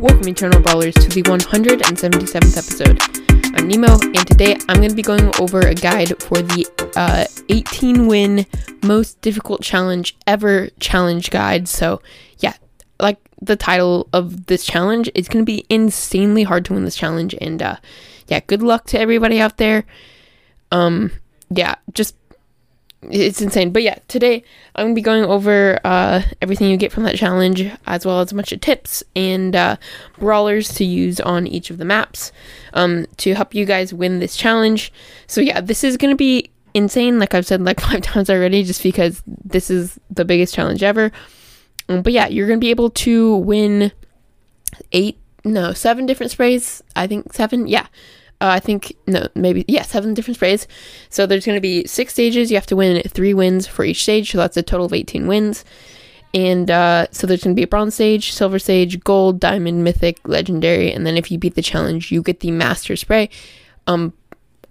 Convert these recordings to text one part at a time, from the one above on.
Welcome, Eternal Brawlers, to the 177th episode. I'm Nemo, and today I'm going to be going over a guide for the uh, 18 win most difficult challenge ever challenge guide. So, yeah, like the title of this challenge, it's going to be insanely hard to win this challenge. And, uh, yeah, good luck to everybody out there. Um, yeah, just it's insane. But yeah, today I'm gonna be going over uh, everything you get from that challenge, as well as a bunch of tips and uh, brawlers to use on each of the maps um, to help you guys win this challenge. So yeah, this is gonna be insane. Like I've said like five times already, just because this is the biggest challenge ever. Um, but yeah, you're gonna be able to win eight, no, seven different sprays. I think seven. Yeah. Uh, I think no, maybe yeah, seven different sprays. So there's going to be six stages. You have to win three wins for each stage, so that's a total of 18 wins. And uh, so there's going to be a bronze stage, silver stage, gold, diamond, mythic, legendary, and then if you beat the challenge, you get the master spray. Um,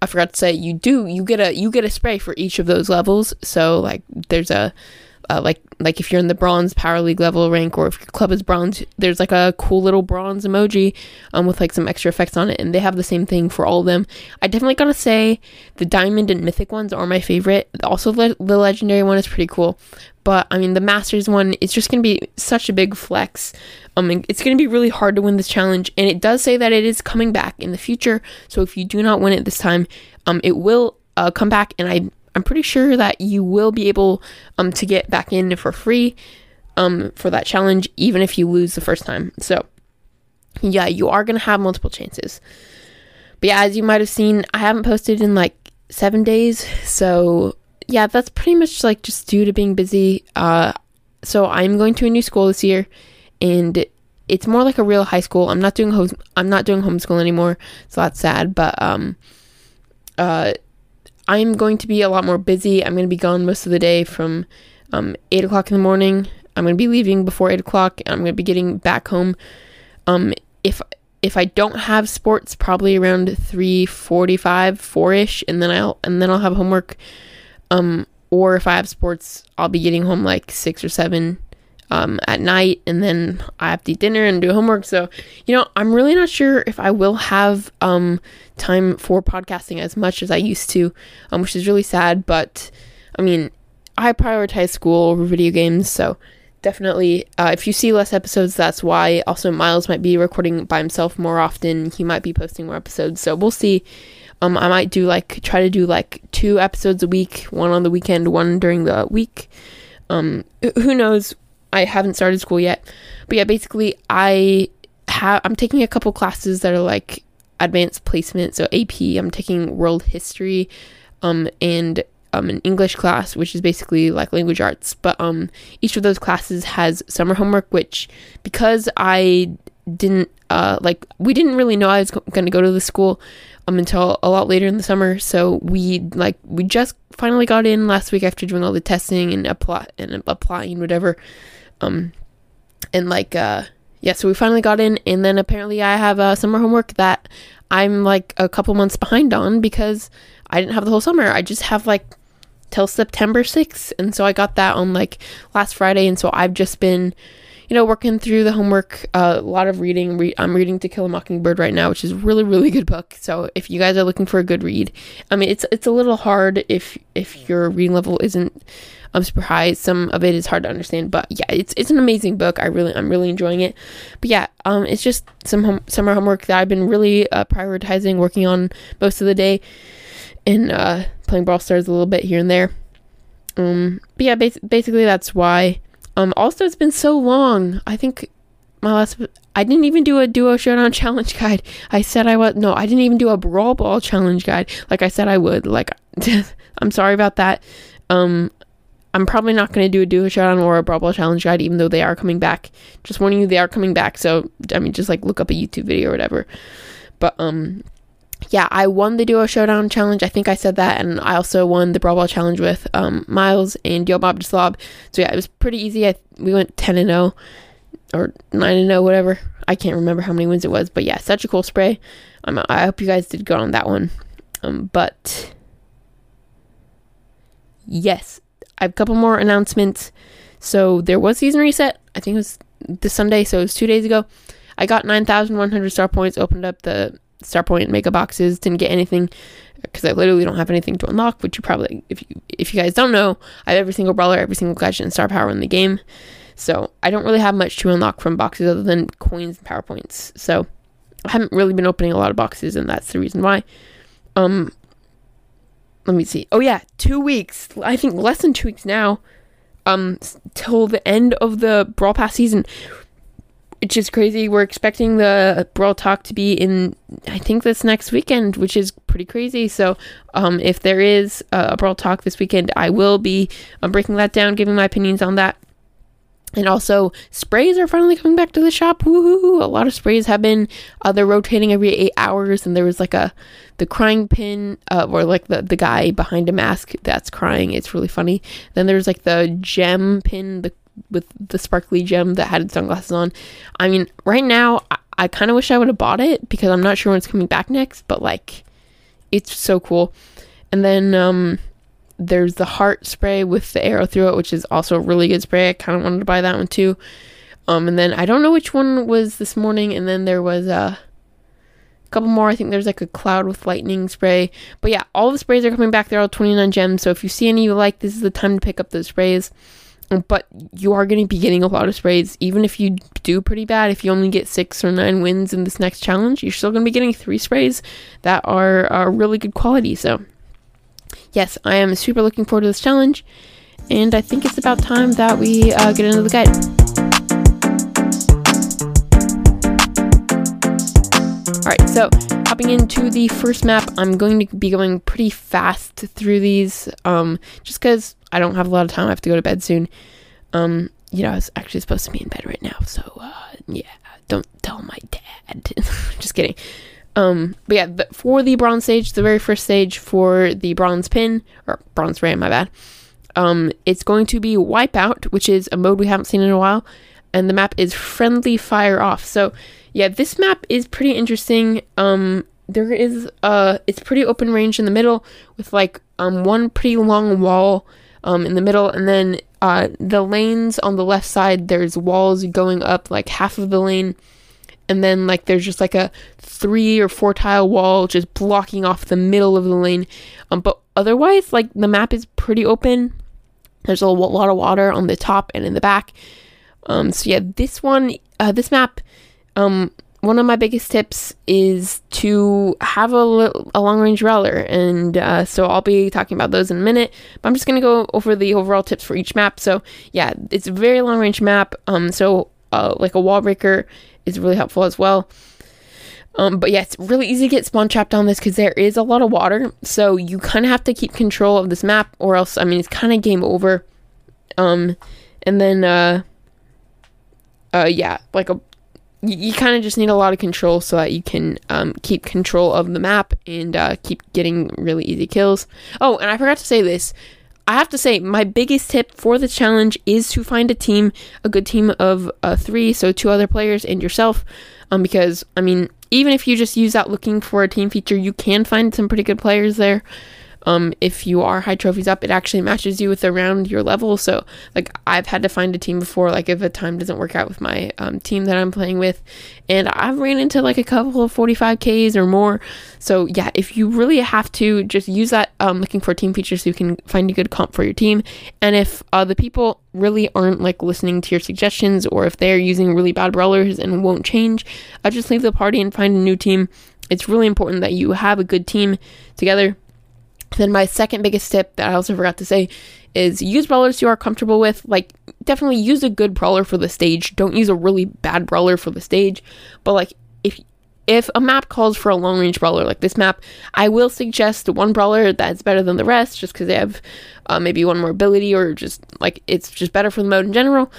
I forgot to say you do you get a you get a spray for each of those levels. So like there's a uh, like like if you're in the bronze power league level rank or if your club is bronze there's like a cool little bronze emoji um with like some extra effects on it and they have the same thing for all of them. I definitely gotta say the diamond and mythic ones are my favorite. Also the, the legendary one is pretty cool but i mean the masters one it's just gonna be such a big flex. Um it's gonna be really hard to win this challenge and it does say that it is coming back in the future so if you do not win it this time um it will uh, come back and i I'm pretty sure that you will be able um, to get back in for free um, for that challenge, even if you lose the first time. So, yeah, you are going to have multiple chances. But yeah, as you might have seen, I haven't posted in like seven days. So, yeah, that's pretty much like just due to being busy. Uh, so, I'm going to a new school this year, and it's more like a real high school. I'm not doing home. I'm not doing homeschool anymore, so that's sad. But um, uh, I'm going to be a lot more busy. I'm going to be gone most of the day from um, 8 o'clock in the morning. I'm going to be leaving before 8 o'clock. I'm going to be getting back home. Um, if if I don't have sports, probably around 3:45, 4ish, and then I'll and then I'll have homework. Um, or if I have sports, I'll be getting home like six or seven um, at night, and then I have to eat dinner and do homework. So, you know, I'm really not sure if I will have um, time for podcasting as much as I used to, um, which is really sad. But I mean, I prioritize school over video games, so definitely, uh, if you see less episodes, that's why. Also, Miles might be recording by himself more often. He might be posting more episodes, so we'll see. Um, I might do like try to do like two episodes a week, one on the weekend, one during the week. Um, who knows I haven't started school yet. But yeah, basically I have I'm taking a couple classes that are like advanced placement, so AP, I'm taking world history um and um an English class which is basically like language arts. But um each of those classes has summer homework which because I didn't uh like we didn't really know I was going to go to the school um until a lot later in the summer so we like we just finally got in last week after doing all the testing and apply and applying whatever um, and like, uh, yeah, so we finally got in, and then apparently I have uh, summer homework that I'm like a couple months behind on because I didn't have the whole summer. I just have like till September 6th, and so I got that on like last Friday, and so I've just been, you know, working through the homework. Uh, a lot of reading. Re- I'm reading To Kill a Mockingbird right now, which is really really good book. So if you guys are looking for a good read, I mean it's it's a little hard if if your reading level isn't um, super high. Some of it is hard to understand, but yeah, it's it's an amazing book. I really I'm really enjoying it. But yeah, um, it's just some summer homework that I've been really uh, prioritizing, working on most of the day, and uh, playing Brawl Stars a little bit here and there. Um, but yeah, bas- basically that's why. Um, also, it's been so long. I think my last. I didn't even do a duo showdown challenge guide. I said I was no, I didn't even do a brawl ball challenge guide like I said I would. Like, I'm sorry about that. Um, I'm probably not going to do a duo showdown or a brawl ball challenge guide, even though they are coming back. Just warning you, they are coming back. So I mean, just like look up a YouTube video or whatever. But um, yeah, I won the duo showdown challenge. I think I said that, and I also won the brawl ball challenge with um, Miles and Yo Bob Slob. So yeah, it was pretty easy. I, we went ten and zero or nine and zero, whatever. I can't remember how many wins it was, but yeah, such a cool spray. Um, I hope you guys did good on that one. Um, but yes, I have a couple more announcements. So there was season reset. I think it was this Sunday, so it was two days ago. I got 9,100 star points, opened up the star point mega boxes, didn't get anything because I literally don't have anything to unlock, which you probably, if you if you guys don't know, I have every single brawler, every single gadget, and star power in the game. So I don't really have much to unlock from boxes other than coins and power points. So I haven't really been opening a lot of boxes, and that's the reason why. Um, let me see. Oh yeah, two weeks. I think less than two weeks now. Um, till the end of the Brawl Pass season, which is crazy. We're expecting the Brawl Talk to be in, I think this next weekend, which is pretty crazy. So, um, if there is a Brawl Talk this weekend, I will be um, breaking that down, giving my opinions on that. And also, sprays are finally coming back to the shop. Woohoo! A lot of sprays have been, uh, they're rotating every eight hours. And there was like a, the crying pin, uh, or like the, the guy behind a mask that's crying. It's really funny. Then there's like the gem pin, the, with the sparkly gem that had sunglasses on. I mean, right now, I, I kind of wish I would have bought it because I'm not sure when it's coming back next, but like, it's so cool. And then, um, there's the heart spray with the arrow through it, which is also a really good spray. I kind of wanted to buy that one too. Um, and then I don't know which one was this morning, and then there was a couple more. I think there's like a cloud with lightning spray. But yeah, all the sprays are coming back. They're all 29 gems. So if you see any you like, this is the time to pick up those sprays. But you are going to be getting a lot of sprays, even if you do pretty bad. If you only get six or nine wins in this next challenge, you're still going to be getting three sprays that are, are really good quality. So yes, I am super looking forward to this challenge, and I think it's about time that we uh, get into the guide. Alright, so hopping into the first map, I'm going to be going pretty fast through these, um, just because I don't have a lot of time. I have to go to bed soon. Um, you know, I was actually supposed to be in bed right now, so, uh, yeah, don't tell my dad. just kidding. Um, but yeah, the, for the bronze stage, the very first stage for the bronze pin or bronze ram, my bad. Um, it's going to be Wipeout, which is a mode we haven't seen in a while, and the map is Friendly Fire Off. So yeah, this map is pretty interesting. Um, there is uh, it's pretty open range in the middle with like um one pretty long wall um in the middle, and then uh the lanes on the left side. There's walls going up like half of the lane and then like there's just like a three or four tile wall just blocking off the middle of the lane. Um, but otherwise, like the map is pretty open. There's a lot of water on the top and in the back. Um, so yeah, this one, uh, this map, um, one of my biggest tips is to have a, a long range brawler, and uh, so I'll be talking about those in a minute. But I'm just gonna go over the overall tips for each map. So yeah, it's a very long range map. Um, so uh, like a wall breaker is really helpful as well. Um, but yeah, it's really easy to get spawn trapped on this because there is a lot of water. So you kind of have to keep control of this map, or else, I mean, it's kind of game over. Um, and then, uh, uh, yeah, like a, you, kind of just need a lot of control so that you can um, keep control of the map and uh, keep getting really easy kills. Oh, and I forgot to say this. I have to say, my biggest tip for the challenge is to find a team, a good team of uh, three, so two other players and yourself. Um, because I mean, even if you just use that looking for a team feature, you can find some pretty good players there um, if you are high trophies up, it actually matches you with around your level. So, like, I've had to find a team before, like, if a time doesn't work out with my um, team that I'm playing with, and I've ran into like a couple of 45Ks or more. So, yeah, if you really have to, just use that um, looking for team feature so you can find a good comp for your team. And if uh, the people really aren't like listening to your suggestions, or if they're using really bad brawlers and won't change, I uh, just leave the party and find a new team. It's really important that you have a good team together Then my second biggest tip that I also forgot to say is use brawlers you are comfortable with. Like definitely use a good brawler for the stage. Don't use a really bad brawler for the stage. But like if if a map calls for a long range brawler like this map, I will suggest one brawler that's better than the rest just because they have uh, maybe one more ability or just like it's just better for the mode in general.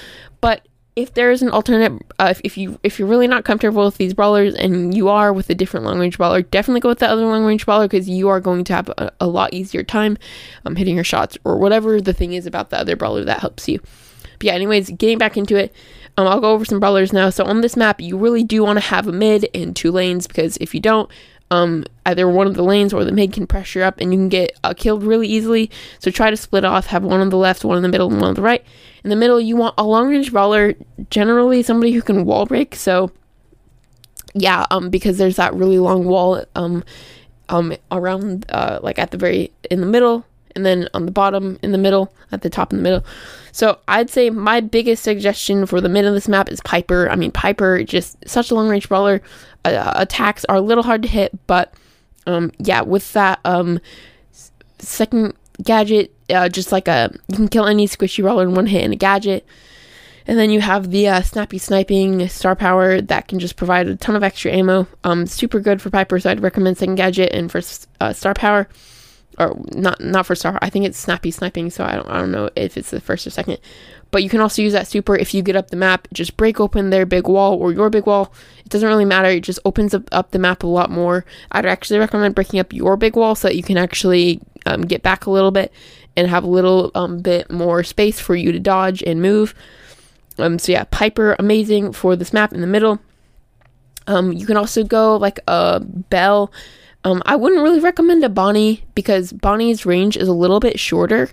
But if there is an alternate, uh, if, if you if you're really not comfortable with these brawlers and you are with a different long range brawler, definitely go with the other long range brawler because you are going to have a, a lot easier time um, hitting your shots or whatever the thing is about the other brawler that helps you. But yeah, anyways, getting back into it, um, I'll go over some brawlers now. So on this map, you really do want to have a mid and two lanes because if you don't, um, either one of the lanes or the mid can pressure up and you can get uh, killed really easily. So try to split off, have one on the left, one in the middle, and one on the right. In the middle, you want a long range brawler, generally somebody who can wall break. So yeah, um, because there's that really long wall um, um, around uh, like at the very in the middle and then on the bottom in the middle at the top in the middle. So i'd say my biggest suggestion for the mid of this map is piper. I mean piper just such a long range brawler. Uh, attacks are a little hard to hit but um, yeah with that um, second gadget uh, just like a you can kill any squishy brawler in one hit in a gadget. And then you have the uh, snappy sniping star power that can just provide a ton of extra ammo. Um, super good for piper so i'd recommend second gadget and for uh, star power or not not for star. I think it's snappy sniping, so I don't I don't know if it's the first or second. But you can also use that super if you get up the map. Just break open their big wall or your big wall. It doesn't really matter. It just opens up, up the map a lot more. I'd actually recommend breaking up your big wall so that you can actually um, get back a little bit and have a little um, bit more space for you to dodge and move. Um, so yeah, Piper amazing for this map in the middle. Um, you can also go like a Belle um, I wouldn't really recommend a Bonnie because Bonnie's range is a little bit shorter.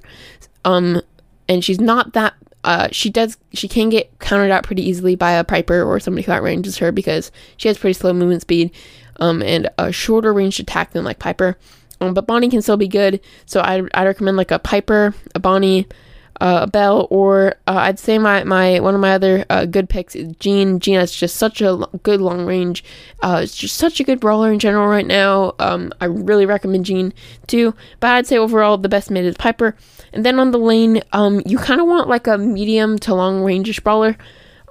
Um, and she's not that. Uh, she does. She can get countered out pretty easily by a Piper or somebody who outranges her because she has pretty slow movement speed, um, and a shorter ranged attack than like Piper. Um, but Bonnie can still be good. So I I recommend like a Piper, a Bonnie, uh, a Belle, or uh, I'd say my, my one of my other uh, good picks is Gene. Gene is just such a good long range. Uh, it's just such a good brawler in general right now. Um, I really recommend Gene too. But I'd say overall the best mid is Piper. And then on the lane, um, you kind of want like a medium to long range brawler.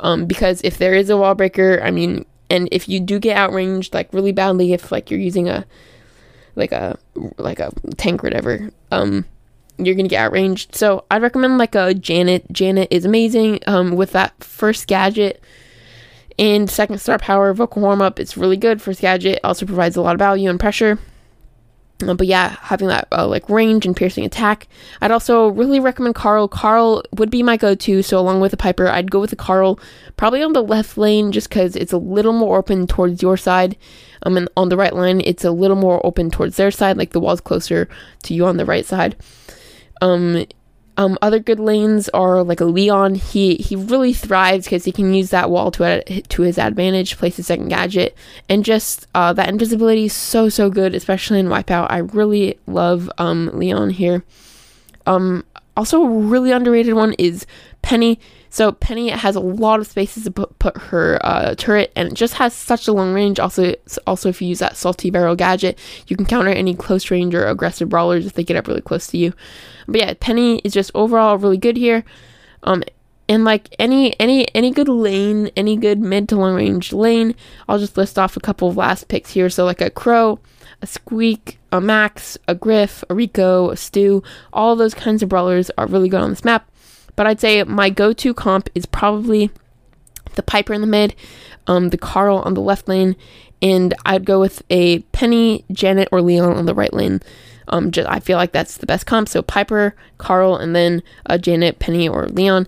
Um, because if there is a wall breaker, I mean, and if you do get outranged like really badly, if like you're using a like a like a tank or whatever, um, you're gonna get outranged. So I'd recommend like a Janet. Janet is amazing um, with that first gadget and second star power vocal warm up. It's really good. First gadget also provides a lot of value and pressure. Uh, but yeah, having that uh, like range and piercing attack. I'd also really recommend Carl. Carl would be my go-to. So along with the Piper, I'd go with the Carl, probably on the left lane, just because it's a little more open towards your side. Um, and on the right line, it's a little more open towards their side. Like the wall's closer to you on the right side. Um, um, other good lanes are like a Leon. He he really thrives because he can use that wall to to his advantage, place his second gadget, and just uh, that invisibility is so so good, especially in Wipeout. I really love um, Leon here. Um, also, a really underrated one is Penny. So Penny has a lot of spaces to put, put her uh, turret, and it just has such a long range. Also, also if you use that salty barrel gadget, you can counter any close range or aggressive brawlers if they get up really close to you. But yeah, Penny is just overall really good here. Um, and like any any any good lane, any good mid to long range lane, I'll just list off a couple of last picks here. So like a Crow, a Squeak, a Max, a Griff, a Rico, a Stu, all those kinds of brawlers are really good on this map. But I'd say my go to comp is probably the Piper in the mid, um, the Carl on the left lane, and I'd go with a Penny, Janet, or Leon on the right lane. Um, just, I feel like that's the best comp. So Piper, Carl, and then uh, Janet, Penny, or Leon.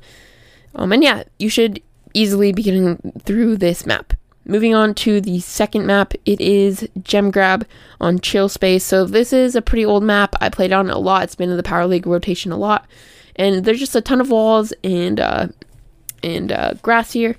Um, and yeah, you should easily be getting through this map. Moving on to the second map, it is Gem Grab on Chill Space. So this is a pretty old map. I played on a lot. It's been in the Power League rotation a lot and there's just a ton of walls and uh, and uh, grass here.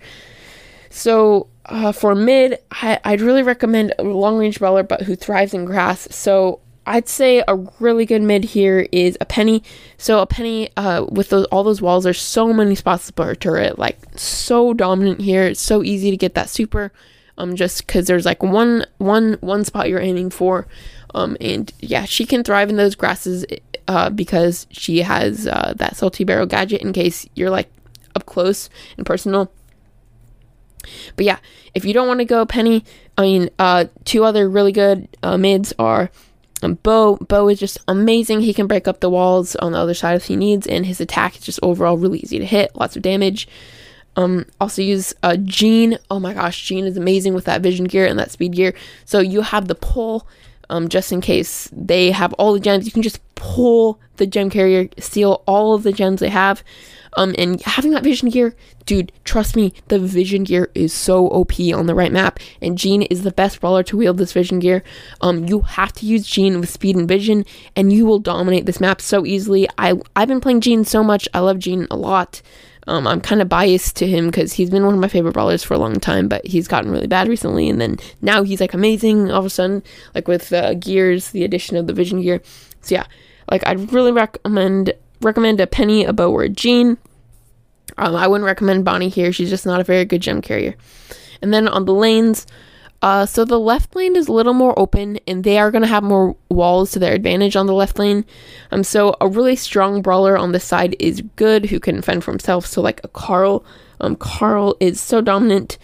So uh, for mid, I, would really recommend a long range brawler, but who thrives in grass. So I'd say a really good mid here is a penny. So a penny uh, with those all those walls, there's so many spots to put her turret. Like so dominant here. It's so easy to get that super. um, just because there's like one one one spot you're aiming for, um, and yeah, she can thrive in those grasses, uh, because she has uh, that salty barrel gadget in case you're like up close and personal. But yeah, if you don't want to go Penny, I mean, uh, two other really good uh, mids are um, Bo. Bo is just amazing. He can break up the walls on the other side if he needs, and his attack is just overall really easy to hit, lots of damage. Um, also use uh, Gene. Oh my gosh, Gene is amazing with that vision gear and that speed gear. So you have the pull, um, just in case they have all the gems. You can just pull the gem carrier, steal all of the gems they have. Um, and having that vision gear, dude, trust me, the vision gear is so OP on the right map, and Gene is the best brawler to wield this vision gear. Um, you have to use Gene with speed and vision, and you will dominate this map so easily. I I've been playing Gene so much. I love Gene a lot. Um, I'm kind of biased to him because he's been one of my favorite brawlers for a long time, but he's gotten really bad recently, and then now he's like amazing all of a sudden, like with uh, gears, the addition of the vision gear. So yeah, like I'd really recommend recommend a Penny, a Bo, or a Gene. Um, I wouldn't recommend Bonnie here. She's just not a very good gem carrier. And then on the lanes, uh, so the left lane is a little more open, and they are going to have more walls to their advantage on the left lane. Um, so a really strong brawler on this side is good, who can fend for himself. So like a Carl, um, Carl is so dominant.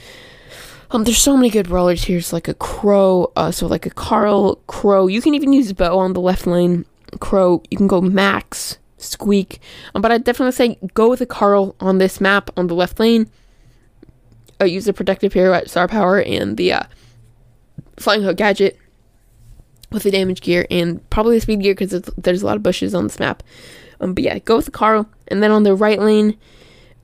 Um, there's so many good brawlers here. It's like a Crow, uh, so like a Carl, Crow. You can even use Bo on the left lane. Crow. You can go Max, Squeak. Um, but I'd definitely say go with a Carl on this map on the left lane. Uh, use the protective pirouette star power and the uh, flying hook gadget with the damage gear and probably the speed gear because there's a lot of bushes on this map. Um, but yeah, go with the Carl. And then on the right lane,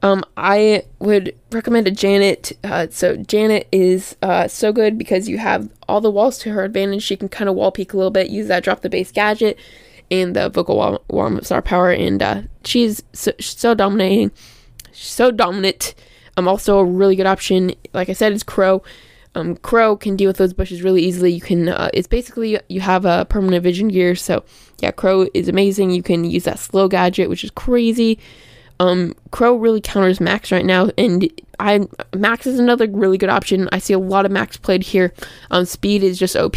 um, I would recommend a Janet. Uh, so Janet is uh, so good because you have all the walls to her advantage. She can kind of wall peek a little bit, use that drop the bass gadget, and the vocal warm up star power, and uh, she's so, so dominating, so dominant. I'm um, also a really good option. Like I said, is Crow. Um, Crow can deal with those bushes really easily. You can. Uh, it's basically you have a permanent vision gear. So yeah, Crow is amazing. You can use that slow gadget, which is crazy. Um, Crow really counters Max right now, and I Max is another really good option. I see a lot of Max played here. Um, speed is just OP.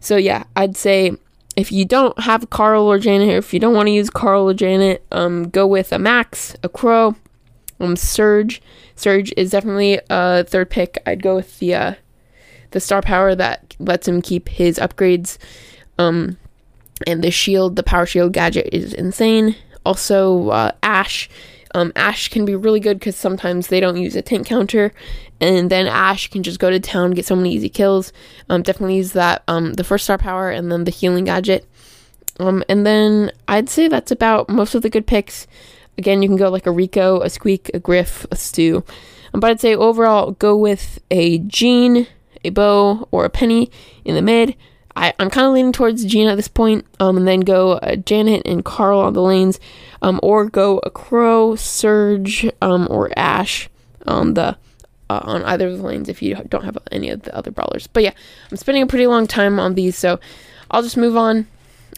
So yeah, I'd say if you don't have Carl or Janet, or if you don't want to use Carl or Janet, um, go with a Max, a Crow, um, Surge. Surge is definitely a third pick. I'd go with the uh, the star power that lets him keep his upgrades. Um, and the shield, the power shield gadget is insane. Also, uh, Ash. Um, Ash can be really good because sometimes they don't use a tank counter, and then Ash can just go to town get so many easy kills. Um, definitely use that um, the first star power and then the healing gadget. Um, and then I'd say that's about most of the good picks. Again, you can go like a Rico, a Squeak, a Griff, a Stu. Um, but I'd say overall, go with a Gene, a Bo, or a Penny in the mid. I, I'm kind of leaning towards Gene at this point, um, and then go uh, Janet and Carl on the lanes, um, or go a Crow, Surge, um, or Ash on the uh, on either of the lanes if you don't have any of the other brawlers. But yeah, I'm spending a pretty long time on these, so I'll just move on.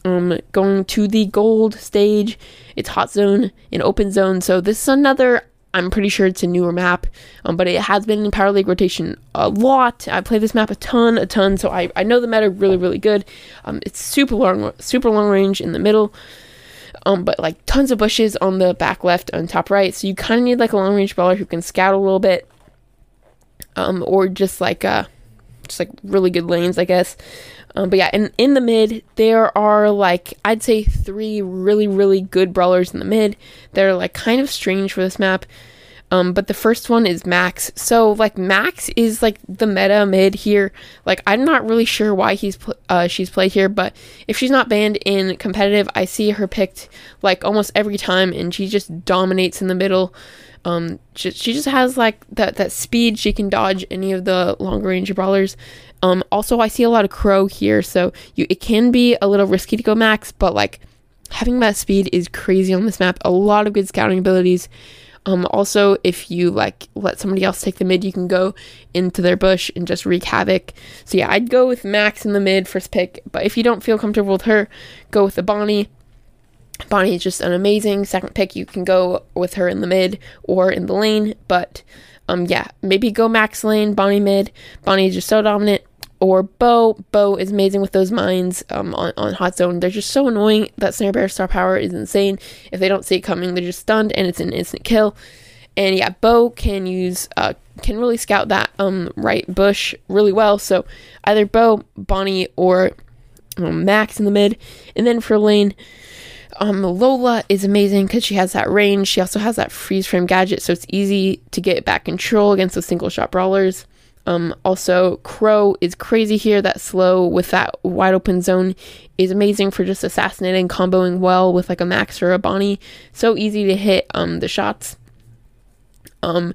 Um, going to the gold stage. It's hot zone and open zone. So this is another I'm pretty sure it's a newer map, um, but it has been in Power League rotation a lot. I play this map a ton, a ton, so I, I know the meta really, really good. Um, it's super long, super long range in the middle, um, but like tons of bushes on the back left and top right. So you kind of need like a long range brawler who can scout a little bit, um, or just like uh, just like really good lanes, I guess. Um, but yeah, in, in the mid, there are like, I'd say three really, really good brawlers in the mid. They're like kind of strange for this map. Um, but the first one is Max. So like Max is like the meta mid here. Like I'm not really sure why he's pl- uh, she's played here, but if she's not banned in competitive, I see her picked like almost every time, and she just dominates in the middle. Um, she, she just has like that that speed. She can dodge any of the longer range brawlers. Um, also I see a lot of crow here, so you it can be a little risky to go max, but like having that speed is crazy on this map. A lot of good scouting abilities. Um, also, if you like let somebody else take the mid, you can go into their bush and just wreak havoc. So yeah, I'd go with Max in the mid first pick. But if you don't feel comfortable with her, go with the Bonnie. Bonnie is just an amazing second pick. You can go with her in the mid or in the lane, but um, yeah, maybe go max lane, Bonnie mid. Bonnie is just so dominant. Or Bo. Bo is amazing with those mines um, on, on Hot Zone. They're just so annoying. That Snare Bear star power is insane. If they don't see it coming, they're just stunned and it's an instant kill. And yeah, Bo can use uh, can really scout that um right bush really well. So either Bo, Bonnie, or um, Max in the mid, and then for lane, um, Lola is amazing because she has that range. She also has that freeze frame gadget, so it's easy to get back control against the single shot brawlers. Um, also, Crow is crazy here. That slow with that wide open zone is amazing for just assassinating, comboing well with like a Max or a Bonnie. So easy to hit um, the shots. Um,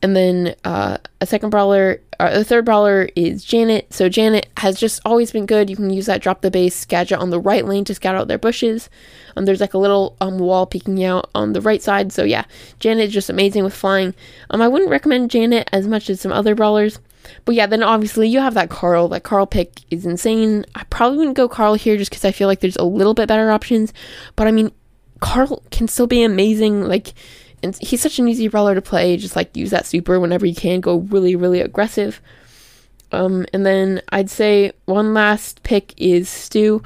and then uh, a second brawler, uh, the third brawler is Janet. So Janet has just always been good. You can use that drop the bass gadget on the right lane to scout out their bushes. Um, there's like a little um, wall peeking out on the right side. So yeah, Janet is just amazing with flying. Um, I wouldn't recommend Janet as much as some other brawlers. But yeah, then obviously you have that Carl. That Carl pick is insane. I probably wouldn't go Carl here just because I feel like there's a little bit better options. But I mean, Carl can still be amazing. Like and he's such an easy brawler to play. Just like use that super whenever you can. Go really, really aggressive. Um, and then I'd say one last pick is Stu.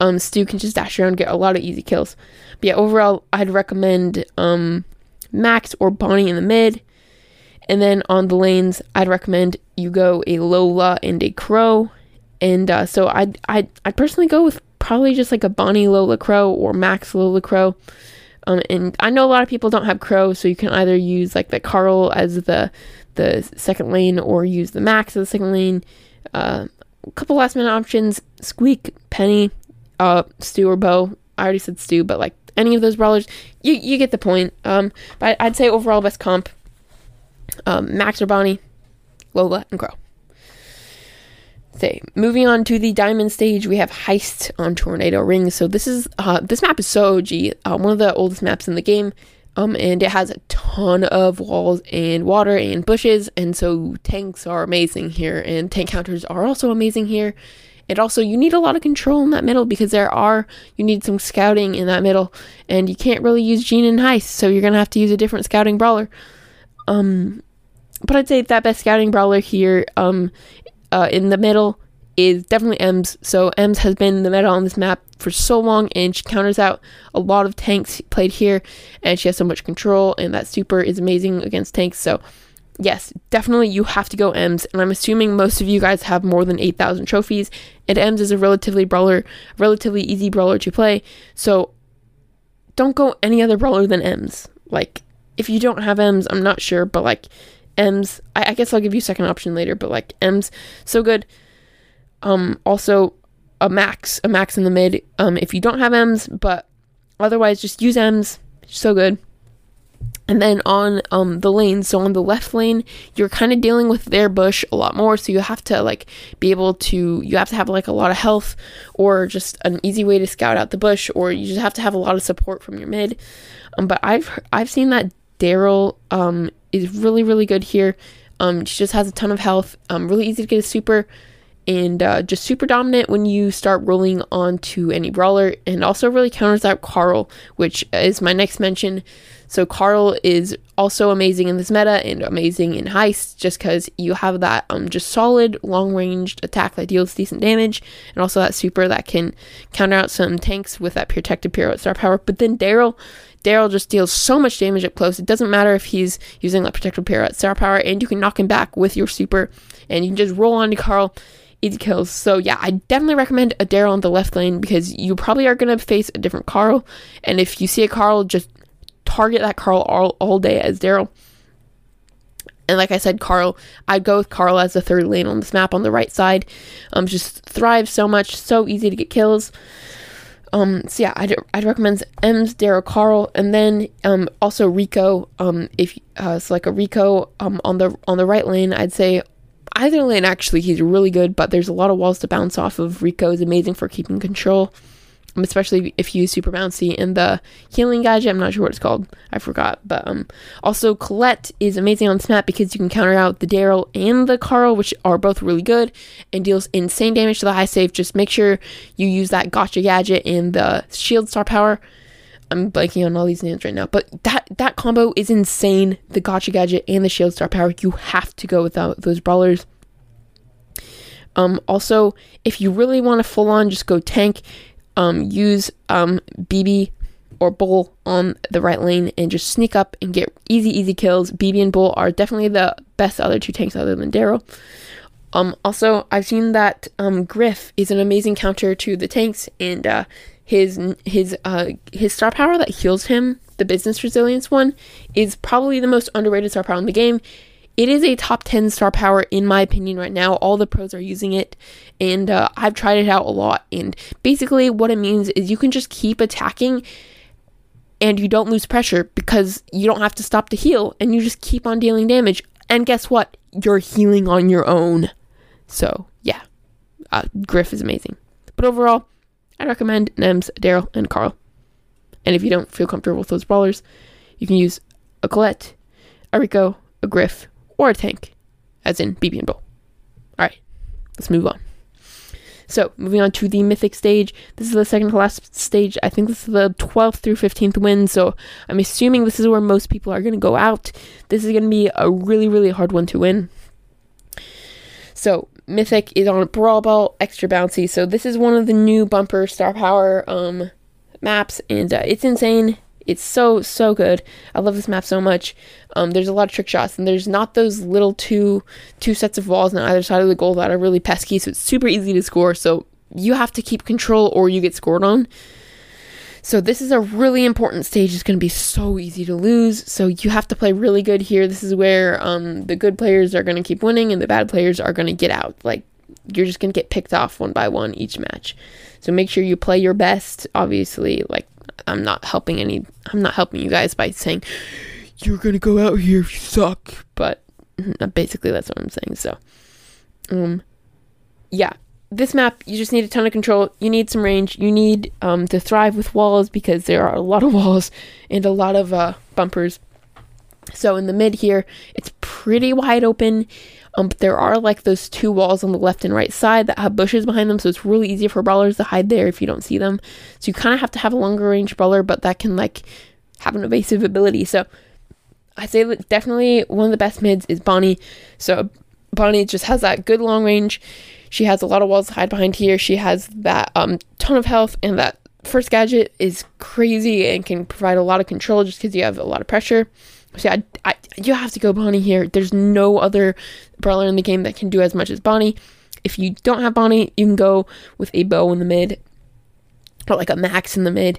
Um, Stu can just dash around, get a lot of easy kills. But yeah, overall, I'd recommend um, Max or Bonnie in the mid. And then on the lanes, I'd recommend you go a Lola and a Crow. And uh, so I'd, I'd, I'd personally go with probably just like a Bonnie Lola Crow or Max Lola Crow. Um, and I know a lot of people don't have Crow, so you can either use like the Carl as the the second lane or use the Max as the second lane. Uh, a couple last minute options: Squeak, Penny, uh, Stu or Bo. I already said Stu, but like any of those brawlers, you you get the point. Um, but I'd say overall best comp: um, Max or Bonnie, Lola, and Crow. Say, moving on to the diamond stage, we have Heist on Tornado Ring. So this is uh, this map is so OG, uh, one of the oldest maps in the game, um, and it has a ton of walls and water and bushes, and so tanks are amazing here, and tank counters are also amazing here. And also, you need a lot of control in that middle because there are you need some scouting in that middle, and you can't really use Gene and Heist, so you're gonna have to use a different scouting brawler. Um, but I'd say that best scouting brawler here um, uh, in the middle is definitely Emz. So Emz has been the meta on this map for so long, and she counters out a lot of tanks played here, and she has so much control, and that super is amazing against tanks. So yes, definitely you have to go Emz, and I'm assuming most of you guys have more than 8,000 trophies, and Emz is a relatively brawler, relatively easy brawler to play. So don't go any other brawler than Emz. Like if you don't have Emz, I'm not sure, but like Emz, I, I guess I'll give you second option later, but like Emz so good. Um, also a max, a max in the mid. Um, if you don't have Emz, but otherwise just use Emz. so good. And then on um the lane, so on the left lane, you're kind of dealing with their bush a lot more. So you have to like be able to you have to have like a lot of health or just an easy way to scout out the bush, or you just have to have a lot of support from your mid. Um, but I've I've seen that Daryl um is really, really good here. Um, she just has a ton of health. Um, really easy to get a super, and uh, just super dominant when you start rolling onto any brawler, and also really counters out Carl, which is my next mention. So Carl is also amazing in this meta and amazing in heist, just because you have that um just solid long ranged attack that deals decent damage, and also that super that can counter out some tanks with that protective pirouette star power. But then Daryl Daryl just deals so much damage up close. It doesn't matter if he's using that protective pirouette star power, and you can knock him back with your super, and you can just roll onto Carl, easy kills. So yeah, I definitely recommend a Daryl on the left lane because you probably are gonna face a different Carl, and if you see a Carl, just target that Carl all, all day as Daryl. And like I said, Carl, I'd go with Carl as the third lane on this map on the right side. Um, just thrives so much, so easy to get kills. Um, so yeah, I'd, I'd recommend Emz Daryl, Carl, and then um, also Rico. Um, if uh, it's like a Rico um, on the on the right lane, I'd say either lane actually he's really good, but there's a lot of walls to bounce off of. Rico is amazing for keeping control especially if you use super bouncy and the healing gadget i'm not sure what it's called i forgot but um also colette is amazing on this map because you can counter out the daryl and the carl which are both really good and deals insane damage to the high save just make sure you use that gotcha gadget and the shield star power I'm blanking on all these names right now, but that that combo is insane. The Gotcha Gadget and the Shield Star Power, you have to go without those brawlers. Um, also, if you really want to full on just go tank, um, use um, Bibi or Bull on the right lane and just sneak up and get easy, easy kills. Bibi and Bull are definitely the best other two tanks other than Daryl. Um, also, I've seen that um, Griff is an amazing counter to the tanks, and uh, his his uh, his star power that heals him, the business resilience one, is probably the most underrated star power in the game. It is a top 10 star power in my opinion right now. All the pros are using it, and uh, I've tried it out a lot. And basically, what it means is you can just keep attacking and you don't lose pressure because you don't have to stop to heal and you just keep on dealing damage. And guess what? You're healing on your own. So, yeah, uh, Griff is amazing. But overall, I recommend Nems, Daryl, and Carl. And if you don't feel comfortable with those brawlers, you can use a Colette, a Rico, a Griff, or a tank, as in Bibi and Bull. Alright, let's move on. So, moving on to the mythic stage. This is the second to last stage. I think this is the 12th through 15th win. So, I'm assuming this is where most people are going to go out. This is going to be a really, really hard one to win. So, mythic is on brawl ball, extra bouncy. So, this is one of the new bumper star power um, maps, and uh, it's insane. It's so so good. I love this map so much. Um, there's a lot of trick shots, and there's not those little two two sets of walls on either side of the goal that are really pesky. So it's super easy to score. So you have to keep control, or you get scored on. So this is a really important stage. It's going to be so easy to lose. So you have to play really good here. This is where um, the good players are going to keep winning, and the bad players are going to get out. Like you're just going to get picked off one by one each match. So make sure you play your best. Obviously, like I'm not helping any I'm not helping you guys by saying you're gonna go out here if you suck. But basically that's what I'm saying. So um yeah. This map, you just need a ton of control. You need some range. You need um, to thrive with walls because there are a lot of walls and a lot of uh, bumpers. So in the mid here, it's pretty wide open. Um, but there are like those two walls on the left and right side that have bushes behind them, so it's really easy for brawlers to hide there if you don't see them. So you kind of have to have a longer range brawler, but that can like have an evasive ability. So I say that definitely one of the best mids is Bonnie. So Bonnie just has that good long range. She has a lot of walls to hide behind here. She has that um, ton of health, and that first gadget is crazy and can provide a lot of control just because you have a lot of pressure. So I, I, you have to go Bonnie here. There's no other brawler in the game that can do as much as Bonnie. If you don't have Bonnie, you can go with a Bo in the mid, or like a Max in the mid.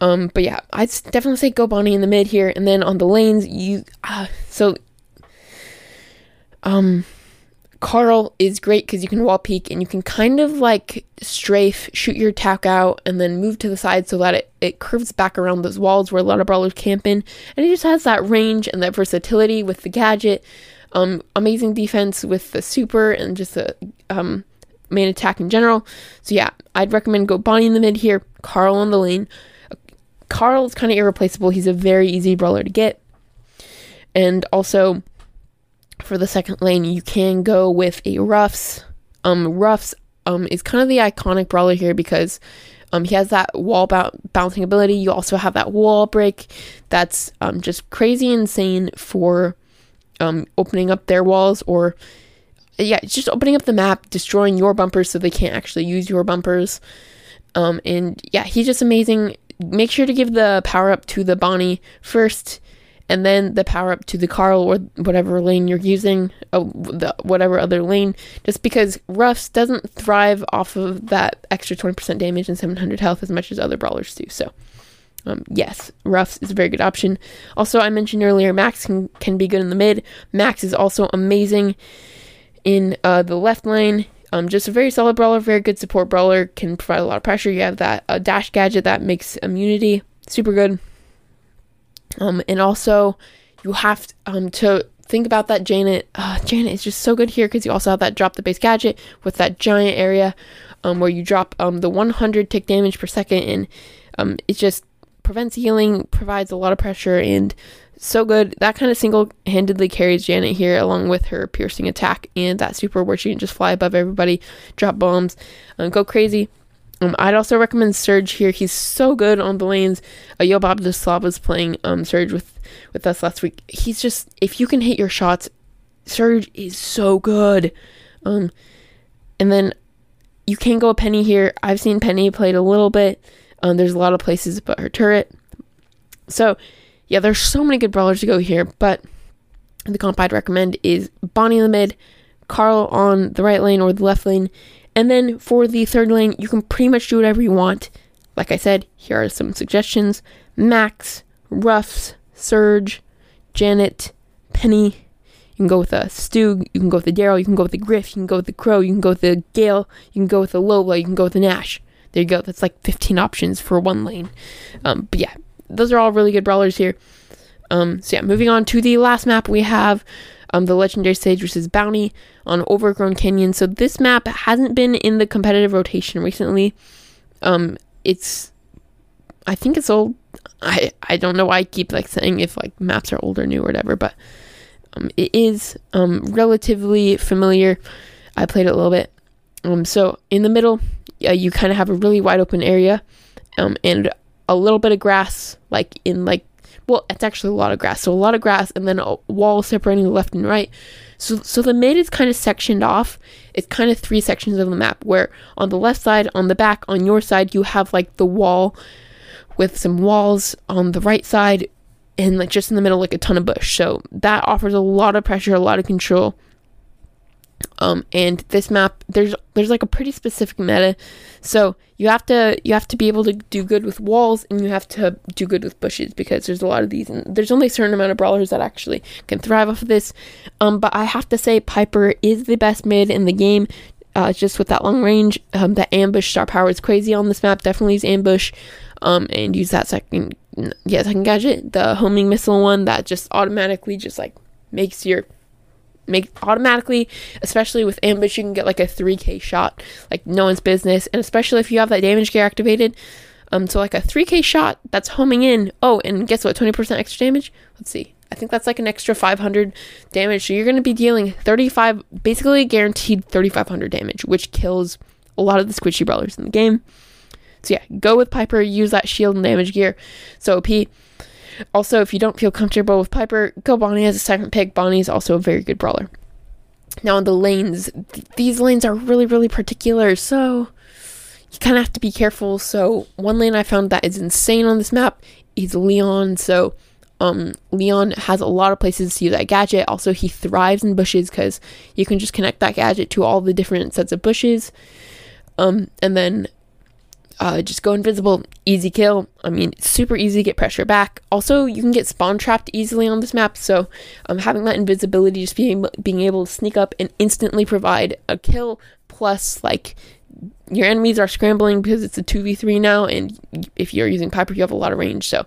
Um, but yeah, I'd definitely say go Bonnie in the mid here, and then on the lanes, you uh, so um Carl is great because you can wall peek and you can kind of like strafe, shoot your attack out, and then move to the side so that it, it curves back around those walls where a lot of brawlers camp in. And he just has that range and that versatility with the gadget. Um, amazing defense with the super and just the um, main attack in general. So yeah, I'd recommend go Bonnie in the mid here, Carl on the lane. Carl is kind of irreplaceable. He's a very easy brawler to get. And also, for the second lane, you can go with a Ruffs. Um, Ruffs um, is kind of the iconic brawler here because um, he has that wall bouncing ability. You also have that wall break that's um, just crazy insane for um, opening up their walls or yeah, just opening up the map, destroying your bumpers so they can't actually use your bumpers. Um, and yeah, he's just amazing. Make sure to give the power up to the Bonnie first and then the power up to the Carl or whatever lane you're using, uh, the whatever other lane, just because Ruffs doesn't thrive off of that extra 20% damage and 700 health as much as other brawlers do. So, um, yes, Ruffs is a very good option. Also, I mentioned earlier, Max can, can be good in the mid. Max is also amazing in uh, the left lane. Um, just a very solid brawler, very good support brawler, can provide a lot of pressure. You have that uh, dash gadget that makes immunity super good. Um, and also, you have um, to think about that Janet. Uh, Janet is just so good here because you also have that drop the bass gadget with that giant area um, where you drop um, the 100 tick damage per second, and um, it just prevents healing, provides a lot of pressure, and so good. That kind of single handedly carries Janet here along with her piercing attack and that super where she can just fly above everybody, drop bombs, um, go crazy. Um, I'd also recommend Surge here. He's so good on the lanes. Uh, Yo Bob was playing um, Surge with, with us last week. He's just, if you can hit your shots, Surge is so good. Um, and then you can go a Penny here. I've seen Penny played a little bit. Um, there's a lot of places but her turret. So, yeah, there's so many good brawlers to go here, but the comp I'd recommend is Bonnie in the mid, Carl on the right lane or the left lane, and then for the third lane, you can pretty much do whatever you want. Like I said, here are some suggestions Max, Ruffs, Surge, Janet, Penny. You can go with a Stu, you can go with the Daryl, you can go with the Griff, you can go with the Crow, you can go with the Gale, you can go with the Lola, you can go with the Nash. There you go. That's like 15 options for one lane. Um, but yeah, those are all really good brawlers here. Um, so yeah, moving on to the last map, we have um, the legendary stage versus bounty on overgrown canyon. So this map hasn't been in the competitive rotation recently. Um, it's, I think it's old. I I don't know why I keep like saying if like maps are old or new or whatever, but um, it is um relatively familiar. I played it a little bit. Um, so in the middle, uh, you kind of have a really wide open area, um, and a little bit of grass, like in like well, it's actually a lot of grass. So a lot of grass and then a wall separating the left and right. So so the mid is kind of sectioned off. It's kind of three sections of the map where on the left side, on the back, on your side, you have like the wall with some walls on the right side and like just in the middle like a ton of bush. So that offers a lot of pressure, a lot of control. Um, and this map, there's there's like a pretty specific meta, so you have to you have to be able to do good with walls, and you have to do good with bushes because there's a lot of these, and there's only a certain amount of brawlers that actually can thrive off of this. Um, but I have to say, Piper is the best mid in the game. Uh, just with that long range, um, the ambush star power is crazy on this map. Definitely use ambush, um, and use that second, yeah, second gadget, the homing missile one that just automatically just like makes your make automatically, especially with ambush, you can get like a 3k shot, like no one's business, and especially if you have that damage gear activated. Um, so like a 3k shot that's homing in. Oh, and guess what? 20% extra damage. Let's see. I think that's like an extra 500 damage. So you're going to be dealing 35, basically guaranteed 3,500 damage, which kills a lot of the squishy brawlers in the game. So yeah, go with Piper. Use that shield and damage gear. So OP. Also, if you don't feel comfortable with Piper, go Bonnie as a second pick. Bonnie is also a very good brawler. Now, the lanes, th- these lanes are really, really particular, so you kind of have to be careful. So, one lane I found that is insane on this map is Leon. So, um, Leon has a lot of places to use that gadget. Also, he thrives in bushes because you can just connect that gadget to all the different sets of bushes. Um, and then uh, just go invisible, easy kill. I mean, super easy to get pressure back. Also, you can get spawn trapped easily on this map, so um, having that invisibility, just being being able to sneak up and instantly provide a kill, plus like your enemies are scrambling because it's a 2v3 now, and if you're using Piper, you have a lot of range. So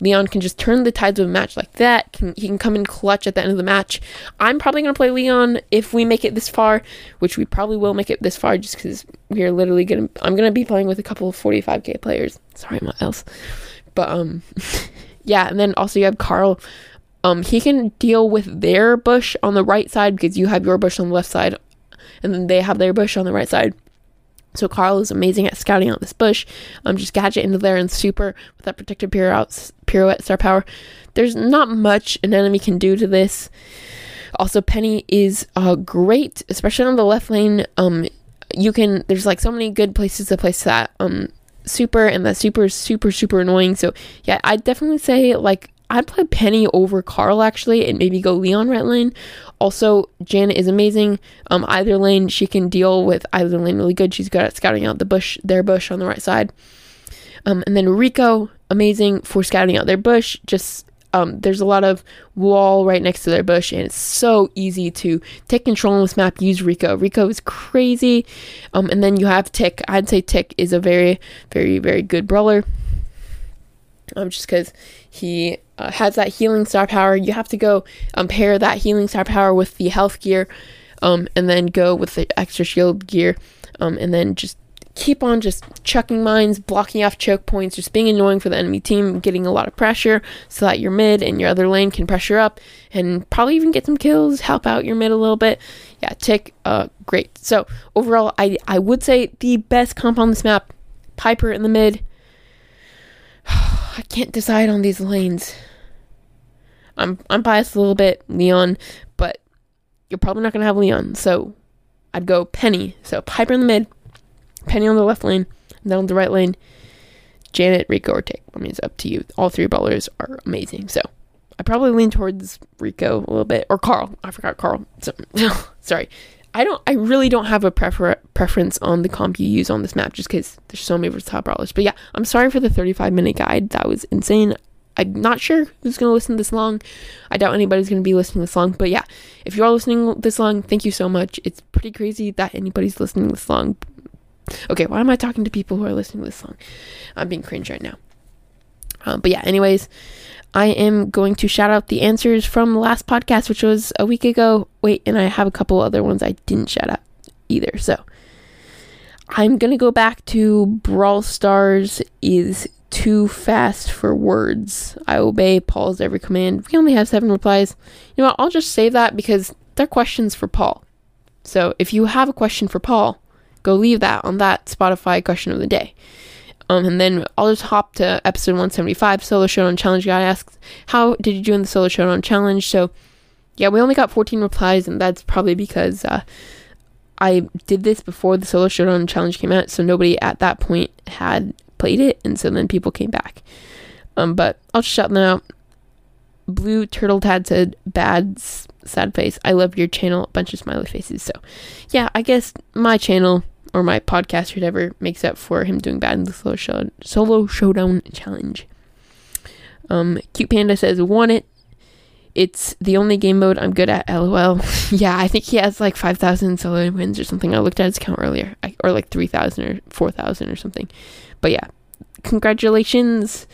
Leon can just turn the tides of a match like that. Can, he can come in clutch at the end of the match. I'm probably going to play Leon if we make it this far, which we probably will make it this far just because we are literally going to. I'm going to be playing with a couple of 45k players. Sorry, else? But, um, yeah, and then also you have Carl. Um, he can deal with their bush on the right side because you have your bush on the left side, and then they have their bush on the right side. So Carl is amazing at scouting out this bush. Um, just gadget into there and super with that protective pirouette, pirouette star power. There's not much an enemy can do to this. Also, Penny is uh, great, especially on the left lane. Um, you can there's like so many good places to place that um super, and that super is super super annoying. So yeah, I definitely say like I'd play Penny over Carl actually, and maybe go Leon right lane. Also, Janet is amazing. Um, either lane she can deal with either lane really good. She's good at scouting out the bush, their bush on the right side. Um, and then Rico, amazing for scouting out their bush. Just um, there's a lot of wall right next to their bush, and it's so easy to take control on this map. Use Rico. Rico is crazy. Um, and then you have Tick. I'd say Tick is a very, very, very good brawler. Um, just because he uh, has that healing star power. You have to go um, pair that healing star power with the health gear, um, and then go with the extra shield gear, um, and then just keep on just chucking mines, blocking off choke points, just being annoying for the enemy team, getting a lot of pressure so that your mid and your other lane can pressure up and probably even get some kills, help out your mid a little bit. Yeah, tick, uh, great. So overall, I I would say the best comp on this map Piper in the mid. I can't decide on these lanes. I'm I'm biased a little bit, Leon, but you're probably not gonna have Leon, so I'd go Penny. So Piper in the mid, Penny on the left lane, on the right lane, Janet, Rico, or Tick. I mean, it's up to you. All three ballers are amazing. So I probably lean towards Rico a little bit, or Carl. I forgot Carl. So, sorry. I don't. I really don't have a prefer- preference on the comp you use on this map, just because there's so many versatile brawlers. But yeah, I'm sorry for the 35 minute guide. That was insane. I'm not sure who's going to listen this long. I doubt anybody's going to be listening this long. But yeah, if you are listening this long, thank you so much. It's pretty crazy that anybody's listening this long. Okay, why am I talking to people who are listening this long? I'm being cringe right now. Um, but yeah, anyways, I am going to shout out the answers from the last podcast, which was a week ago. Wait, and I have a couple other ones I didn't shout out either. So I'm going to go back to Brawl Stars is too fast for words. I obey Paul's every command. We only have seven replies. You know what? I'll just save that because they're questions for Paul. So if you have a question for Paul, go leave that on that Spotify question of the day. Um, and then I'll just hop to episode 175, Solo Showdown Challenge Guy asks, How did you do in the Solo Showdown Challenge? So, yeah, we only got 14 replies, and that's probably because uh, I did this before the Solo Showdown Challenge came out, so nobody at that point had played it, and so then people came back. Um, but I'll just shout them out. Blue Turtle Tad said, Bad, sad face. I love your channel. A bunch of smiley faces. So, yeah, I guess my channel or my podcast or whatever makes up for him doing bad in the solo, show, solo showdown challenge. Um, Cute Panda says, "Want it? It's the only game mode I'm good at." LOL. yeah, I think he has like five thousand solo wins or something. I looked at his account earlier, I, or like three thousand or four thousand or something. But yeah, congratulations.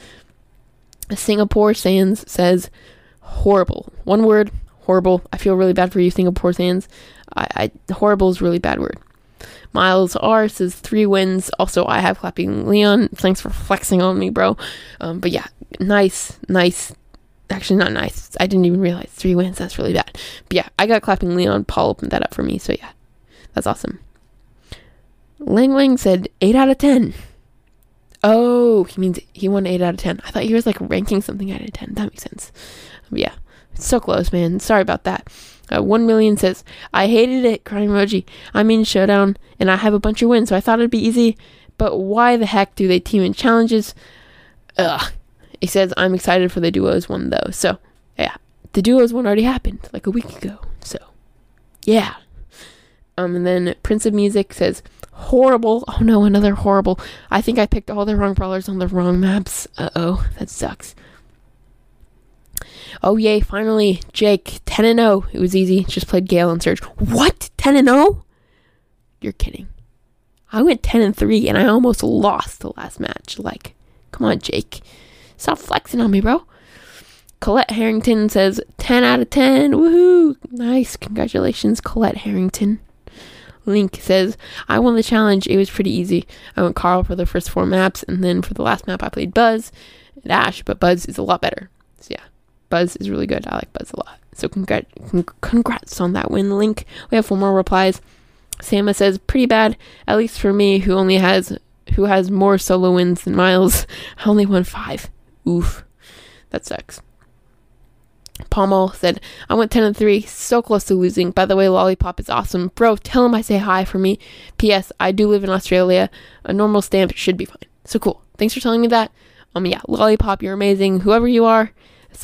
Singapore Sands says, "Horrible." One word, horrible. I feel really bad for you, Singapore Sands. I, I horrible is really bad word. Miles R says three wins. Also, I have clapping Leon. Thanks for flexing on me, bro. Um, but yeah, nice, nice. Actually, not nice. I didn't even realize three wins. That's really bad. But yeah, I got clapping Leon. Paul opened that up for me. So yeah, that's awesome. Lang Lang said eight out of ten. Oh, he means he won eight out of ten. I thought he was like ranking something out of ten. That makes sense. Yeah, it's so close, man. Sorry about that. Uh, 1 million says, I hated it, crying emoji. I'm in Showdown and I have a bunch of wins, so I thought it'd be easy. But why the heck do they team in challenges? Ugh. He says, I'm excited for the duos one though. So, yeah. The duos one already happened like a week ago. So, yeah. Um, and then Prince of Music says, horrible. Oh no, another horrible. I think I picked all the wrong brawlers on the wrong maps. Uh oh, that sucks. Oh yay, finally, Jake, 10 and 0. It was easy. Just played Gale and Surge. What? 10 and 0? You're kidding. I went 10 and 3 and I almost lost the last match. Like, come on, Jake. Stop flexing on me, bro. Colette Harrington says 10 out of 10. Woohoo! Nice. Congratulations, Colette Harrington. Link says, I won the challenge. It was pretty easy. I went Carl for the first four maps, and then for the last map, I played Buzz and Ash, but Buzz is a lot better. So, yeah. Buzz is really good. I like Buzz a lot. So congrats, congrats on that win, Link. We have four more replies. Sama says, pretty bad, at least for me, who only has who has more solo wins than Miles. I only won five. Oof, that sucks. Pommel said, I went 10 and 3, so close to losing. By the way, Lollipop is awesome. Bro, tell him I say hi for me. P.S. I do live in Australia. A normal stamp should be fine. So cool. Thanks for telling me that. Um, yeah, Lollipop, you're amazing. Whoever you are,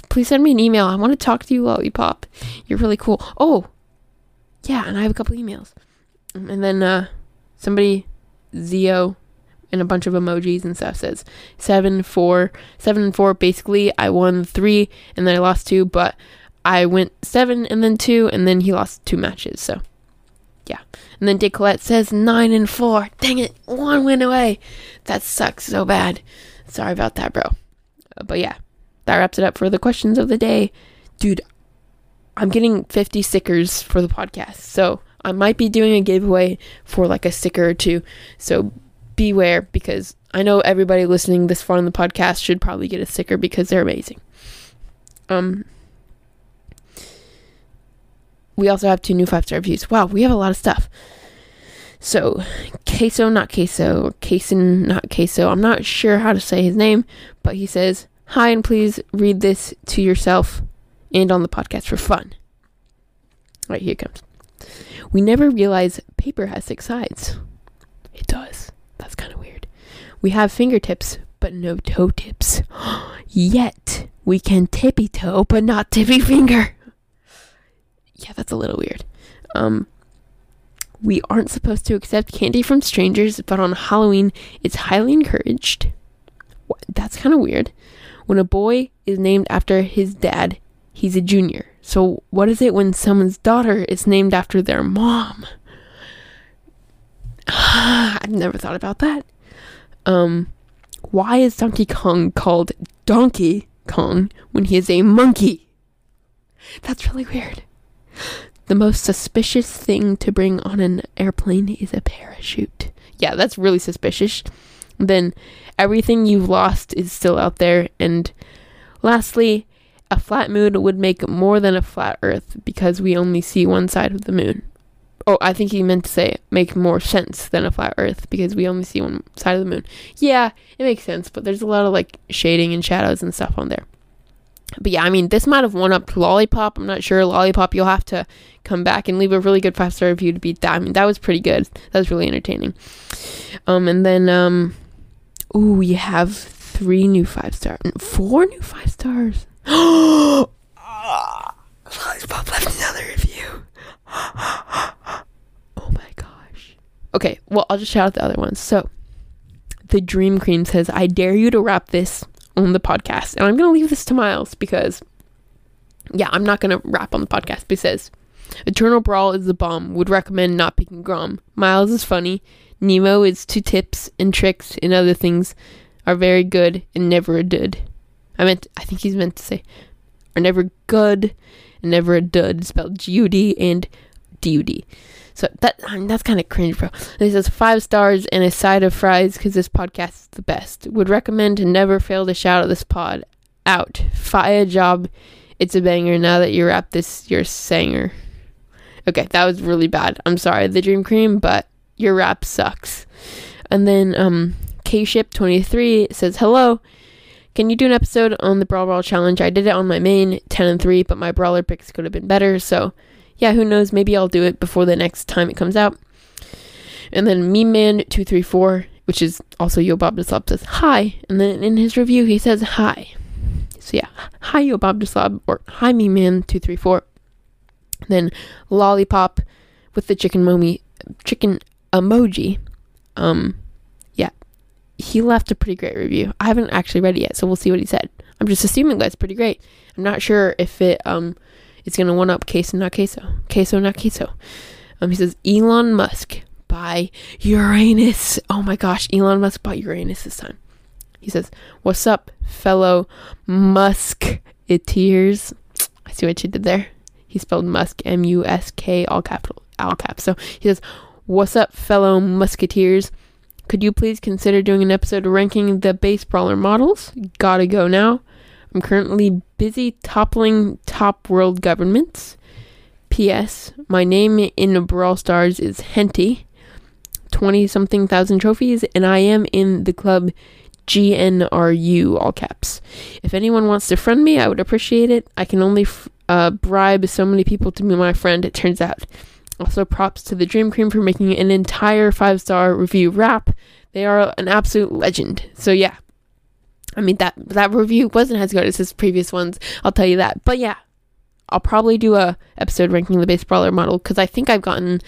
please send me an email. I want to talk to you, Lollipop. You're really cool. Oh, yeah, and I have a couple emails. And then uh, somebody, Zio, and a bunch of emojis and stuff says seven, four, seven and four. Basically, I won three and then I lost two, but I went seven and then two, and then he lost two matches. So, yeah. And then Decolette says nine and four. Dang it, one win away. That sucks so bad. Sorry about that, bro. Uh, but yeah that wraps it up for the questions of the day. Dude, I'm getting 50 stickers for the podcast. So I might be doing a giveaway for like a sticker or two. So beware because I know everybody listening this far on the podcast should probably get a sticker because they're amazing. Um we also have two new five star reviews. Wow, we have a lot of stuff. So, queso, not queso, Cason, not queso. I'm not sure how to say his name, but he says, Hi, and please read this to yourself and on the podcast for fun. All right, here it comes. We never realize paper has six sides. It does. That's kind of weird. We have fingertips, but no toe tips. Yet, we can tippy toe, but not tippy finger. Yeah, that's a little weird. Um, we aren't supposed to accept candy from strangers, but on Halloween, it's highly encouraged. That's kind of weird. When a boy is named after his dad, he's a junior. So, what is it when someone's daughter is named after their mom? I've never thought about that. Um, why is Donkey Kong called Donkey Kong when he is a monkey? That's really weird. The most suspicious thing to bring on an airplane is a parachute. Yeah, that's really suspicious. Then everything you've lost is still out there. And lastly, a flat moon would make more than a flat earth because we only see one side of the moon. Oh, I think he meant to say make more sense than a flat earth because we only see one side of the moon. Yeah, it makes sense, but there's a lot of like shading and shadows and stuff on there. But yeah, I mean, this might have won up Lollipop. I'm not sure. Lollipop, you'll have to come back and leave a really good five star review to beat that. I mean, that was pretty good. That was really entertaining. Um, and then, um, ooh, we have three new five stars, four new five stars. Lollipop left another review. Okay, well, I'll just shout out the other ones. So, the Dream Cream says, I dare you to wrap this on the podcast. And I'm going to leave this to Miles because, yeah, I'm not going to rap on the podcast. But says, Eternal Brawl is the bomb. Would recommend not picking Grom. Miles is funny. Nemo is two tips and tricks and other things are very good and never a dud. I meant, I think he's meant to say, are never good and never a dud. Spelled G U D and D U D. So that I mean, that's kind of cringe, bro. And he says five stars and a side of fries because this podcast is the best. Would recommend to never fail to shout out this pod out. Fire job. It's a banger. Now that you wrap this, you're a sanger. Okay, that was really bad. I'm sorry, the Dream Cream, but your rap sucks. And then um, K Ship 23 says hello. Can you do an episode on the Brawl Ball challenge? I did it on my main 10 and 3, but my brawler picks could have been better. So yeah, who knows? Maybe I'll do it before the next time it comes out. And then Meme Man 234, which is also Yo Bob Slob, says hi. And then in his review, he says hi. So yeah, hi Yo Bob Slob, or hi Meme Man 234. Then Lollipop with the chicken momi, chicken emoji. Um, yeah, he left a pretty great review. I haven't actually read it yet, so we'll see what he said. I'm just assuming that's pretty great. I'm not sure if it um it's gonna one up queso not queso, queso not queso. Um, he says Elon Musk by Uranus. Oh my gosh, Elon Musk bought Uranus this time. He says, "What's up, fellow Musk Musketeers?" I see what you did there. He spelled Musk M U S K all capital all caps. So he says, "What's up, fellow Musketeers?" Could you please consider doing an episode ranking the base brawler models? Gotta go now. I'm currently busy toppling top world governments. P.S. My name in Brawl Stars is Henty. 20 something thousand trophies, and I am in the club GNRU, all caps. If anyone wants to friend me, I would appreciate it. I can only f- uh, bribe so many people to be my friend, it turns out. Also, props to the Dream Cream for making an entire five star review rap. They are an absolute legend. So, yeah, I mean that that review wasn't as good as his previous ones. I'll tell you that. But yeah, I'll probably do a episode ranking the base brawler model because I think I've gotten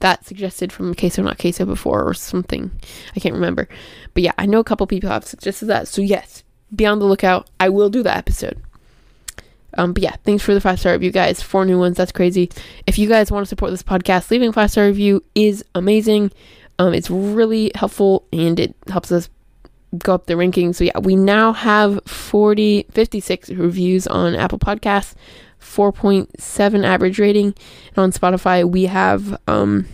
that suggested from Queso Not Queso before or something. I can't remember. But yeah, I know a couple people have suggested that. So yes, be on the lookout. I will do that episode. Um, but yeah, thanks for the five star review, guys. Four new ones. That's crazy. If you guys want to support this podcast, leaving five star review is amazing. Um, it's really helpful and it helps us go up the rankings. So yeah, we now have 40 56 reviews on Apple Podcasts, 4.7 average rating, and on Spotify we have um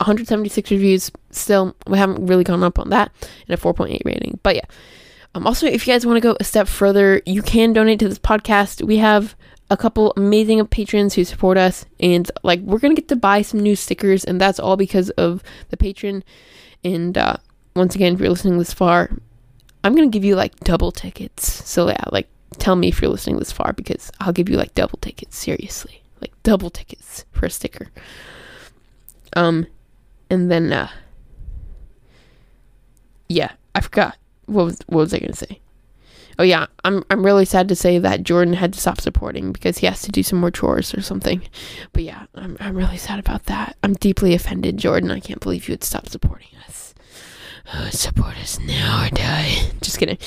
176 reviews. Still, we haven't really gone up on that, and a 4.8 rating. But yeah. Um, also, if you guys want to go a step further, you can donate to this podcast. We have a couple amazing patrons who support us, and like we're gonna get to buy some new stickers, and that's all because of the patron. And uh, once again, if you're listening this far, I'm gonna give you like double tickets. So yeah, like tell me if you're listening this far because I'll give you like double tickets. Seriously, like double tickets for a sticker. Um, and then uh, yeah, I forgot what was what was I gonna say. Oh yeah, I'm I'm really sad to say that Jordan had to stop supporting because he has to do some more chores or something. But yeah, I'm I'm really sad about that. I'm deeply offended, Jordan. I can't believe you would stop supporting us. Oh, support us now or die. Just kidding.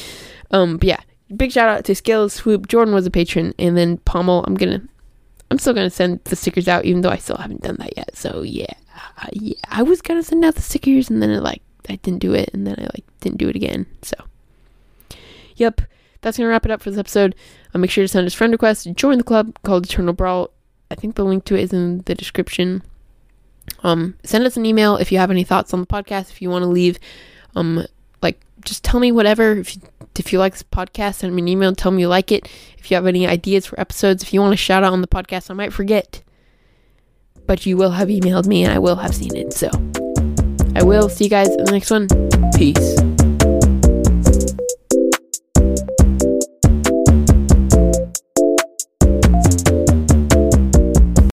Um, but yeah, big shout out to Scales Swoop. Jordan was a patron, and then Pommel. I'm gonna, I'm still gonna send the stickers out, even though I still haven't done that yet. So yeah, uh, yeah, I was gonna send out the stickers, and then it like I didn't do it, and then I like didn't do it again. So, yep that's gonna wrap it up for this episode. Uh, make sure to send us friend requests. Join the club called Eternal Brawl. I think the link to it is in the description. Um, send us an email if you have any thoughts on the podcast. If you want to leave, um, like just tell me whatever. If you, if you like this podcast, send me an email. Tell me you like it. If you have any ideas for episodes, if you want to shout out on the podcast, I might forget, but you will have emailed me and I will have seen it. So I will see you guys in the next one. Peace.